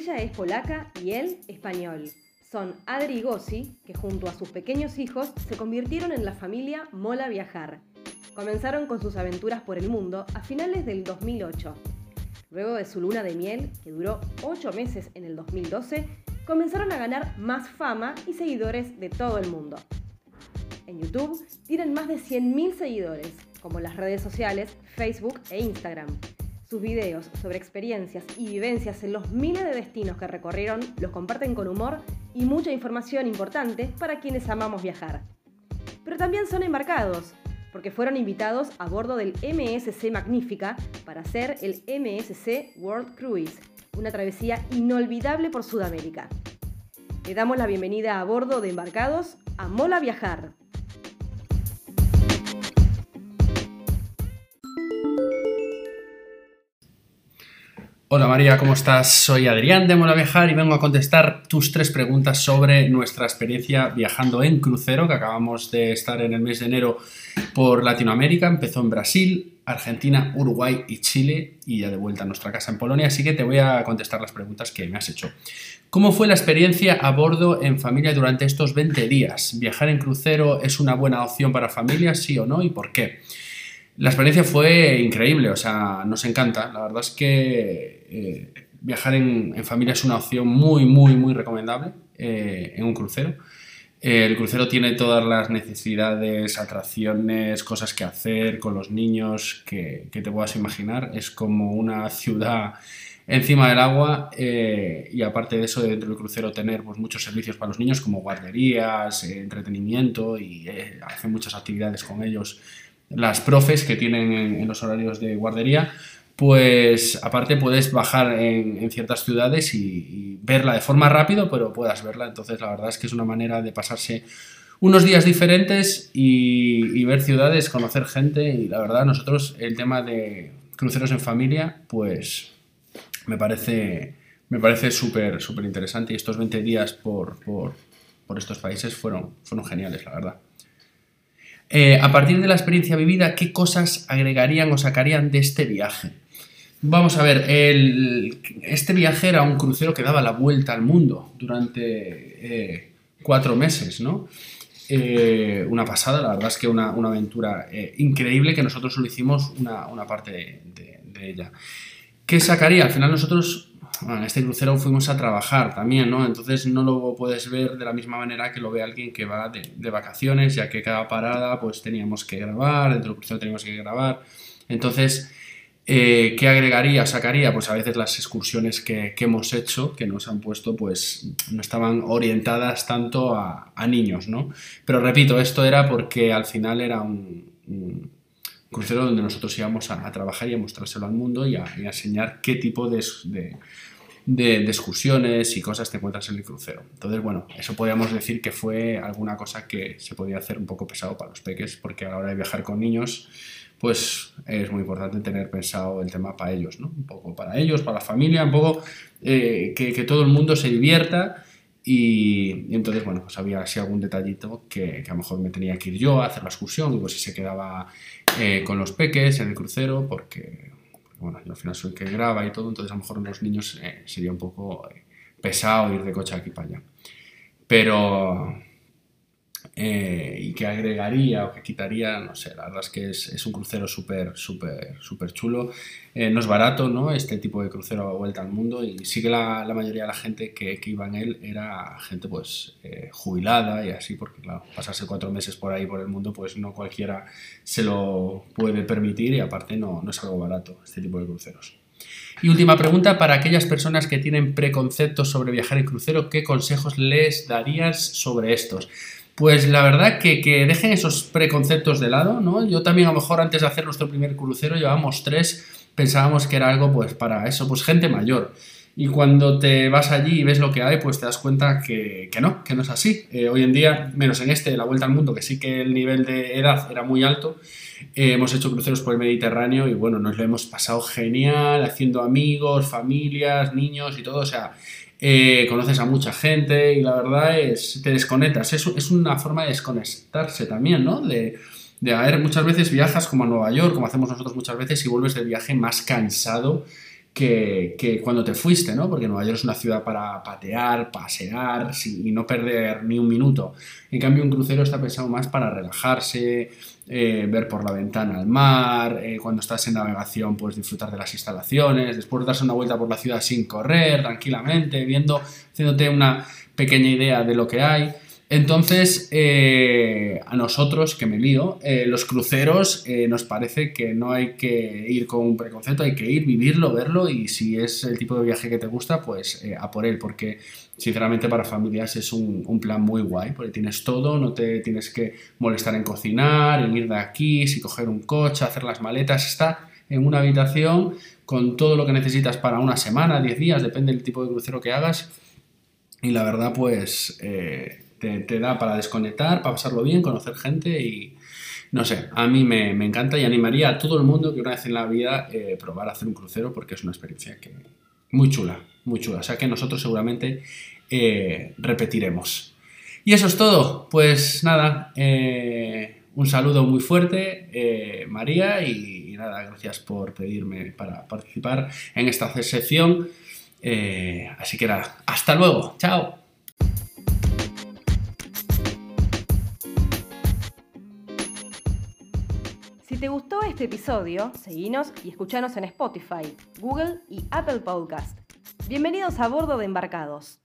Ella es polaca y él español. Son Adri y Gossi, que junto a sus pequeños hijos se convirtieron en la familia Mola Viajar. Comenzaron con sus aventuras por el mundo a finales del 2008. Luego de su luna de miel, que duró 8 meses en el 2012, comenzaron a ganar más fama y seguidores de todo el mundo. En YouTube tienen más de 100.000 seguidores, como las redes sociales Facebook e Instagram. Sus videos sobre experiencias y vivencias en los miles de destinos que recorrieron los comparten con humor y mucha información importante para quienes amamos viajar. Pero también son embarcados, porque fueron invitados a bordo del MSC Magnífica para hacer el MSC World Cruise, una travesía inolvidable por Sudamérica. Le damos la bienvenida a bordo de Embarcados a Mola Viajar. Hola María, ¿cómo estás? Soy Adrián de Mola Viajar y vengo a contestar tus tres preguntas sobre nuestra experiencia viajando en crucero, que acabamos de estar en el mes de enero por Latinoamérica. Empezó en Brasil, Argentina, Uruguay y Chile y ya de vuelta a nuestra casa en Polonia, así que te voy a contestar las preguntas que me has hecho. ¿Cómo fue la experiencia a bordo en familia durante estos 20 días? ¿Viajar en crucero es una buena opción para familias, sí o no? ¿Y por qué? La experiencia fue increíble, o sea, nos encanta. La verdad es que eh, viajar en, familia es una opción muy, muy, muy recomendable eh, en un crucero. Eh, el crucero tiene todas las necesidades, atracciones, cosas que hacer con los niños que, te puedas imaginar. Es como una ciudad encima del agua y aparte de eso dentro del crucero tener pues, muchos servicios para los niños como guarderías, entretenimiento y hacer muchas actividades con ellos las profes que tienen en, los horarios de guardería, pues aparte puedes bajar en, ciertas ciudades y, verla de forma rápido, pero puedas verla. Entonces la verdad es que es una manera de pasarse unos días diferentes y, ver ciudades, conocer gente y la verdad nosotros el tema de cruceros en familia, pues me parece me parece súper súper interesante y estos 20 días por, por, por estos países fueron, fueron geniales, la verdad. Eh, a partir de la experiencia vivida, ¿qué cosas agregarían o sacarían de este viaje? Vamos a ver, este viaje era un crucero que daba la vuelta al mundo durante eh, cuatro meses, ¿no? Eh, una pasada, la verdad es que una, aventura increíble que nosotros solo hicimos una, parte de, de, ella. ¿Qué sacaría? Al final nosotros en este crucero fuimos a trabajar también, ¿no? Entonces no lo puedes ver de la misma manera que lo ve alguien que va de, vacaciones, ya que cada parada pues teníamos que grabar, dentro del crucero teníamos que grabar. Entonces, eh, ¿qué agregaría, sacaría? Pues a veces las excursiones que, hemos hecho, que nos han puesto, pues no estaban orientadas tanto a, niños, ¿no? Pero repito, esto era porque al final era un, crucero donde nosotros íbamos a, trabajar y a mostrárselo al mundo y a, enseñar qué tipo de, de, excursiones y cosas te encuentras en el crucero. Entonces, bueno, eso podríamos decir que fue alguna cosa que se podía hacer un poco pesado para los peques, porque a la hora de viajar con niños, pues es muy importante tener pensado el tema para ellos, ¿no? Un poco para ellos, para la familia, un poco eh, que, todo el mundo se divierta. Y, entonces, bueno, pues había así algún detallito que, a lo mejor me tenía que ir yo a hacer la excursión, pues si se quedaba eh, con los peques en el crucero, porque bueno, yo al final soy el que graba y todo, entonces a lo mejor los niños eh, sería un poco eh, pesado ir de coche aquí para allá. Pero, eh, y que agregaría o que quitaría, no sé, la verdad es que es, un crucero súper, súper, súper chulo. Eh, no es barato, ¿no? Este tipo de crucero a vuelta al mundo y sí que la, mayoría de la gente que, que, iba en él era gente pues eh, jubilada y así, porque claro, pasarse cuatro meses por ahí por el mundo pues no cualquiera se lo puede permitir y aparte no, no es algo barato este tipo de cruceros. Y última pregunta, para aquellas personas que tienen preconceptos sobre viajar en crucero, ¿qué consejos les darías sobre estos? Pues la verdad que, que, dejen esos preconceptos de lado, ¿no? Yo también a lo mejor antes de hacer nuestro primer crucero llevábamos tres, pensábamos que era algo pues para eso, pues gente mayor. Y cuando te vas allí y ves lo que hay, pues te das cuenta que, que no, que no es así. Eh, hoy en día, menos en este, la vuelta al mundo, que sí que el nivel de edad era muy alto, eh, hemos hecho cruceros por el Mediterráneo y bueno, nos lo hemos pasado genial, haciendo amigos, familias, niños y todo. O sea, eh, conoces a mucha gente y la verdad es, te desconectas. Es, es una forma de desconectarse también, ¿no? De, de, muchas veces viajas como a Nueva York, como hacemos nosotros muchas veces, y vuelves de viaje más cansado que, cuando te fuiste, ¿no? Porque Nueva York es una ciudad para patear, pasear y no perder ni un minuto. En cambio, un crucero está pensado más para relajarse, eh, ver por la ventana al mar, eh, cuando estás en navegación, pues disfrutar de las instalaciones, después darse una vuelta por la ciudad sin correr, tranquilamente, viendo, haciéndote una pequeña idea de lo que hay. Entonces, eh, a nosotros, que me lío, eh, los cruceros eh, nos parece que no hay que ir con un preconcepto, hay que ir, vivirlo, verlo y si es el tipo de viaje que te gusta, pues a por él, porque sinceramente para familias es un, plan muy guay, porque tienes todo, no te tienes que molestar en cocinar, en ir de aquí, si coger un coche, hacer las maletas, está en una habitación con todo lo que necesitas para una semana, 10 días, depende del tipo de crucero que hagas. Y la verdad, pues te, da para desconectar, para pasarlo bien, conocer gente y no sé, a mí me, encanta y animaría a todo el mundo que una vez en la vida eh, probar hacer un crucero porque es una experiencia que muy chula, muy chula. O sea que nosotros seguramente eh, repetiremos. Y eso es todo. Pues nada, eh, un saludo muy fuerte, María, y, nada, gracias por pedirme para participar en esta sección. así que nada, hasta luego, chao. Te gustó este episodio, seguinos y escuchanos en Spotify, Google y Apple Podcast. Bienvenidos a bordo de Embarcados.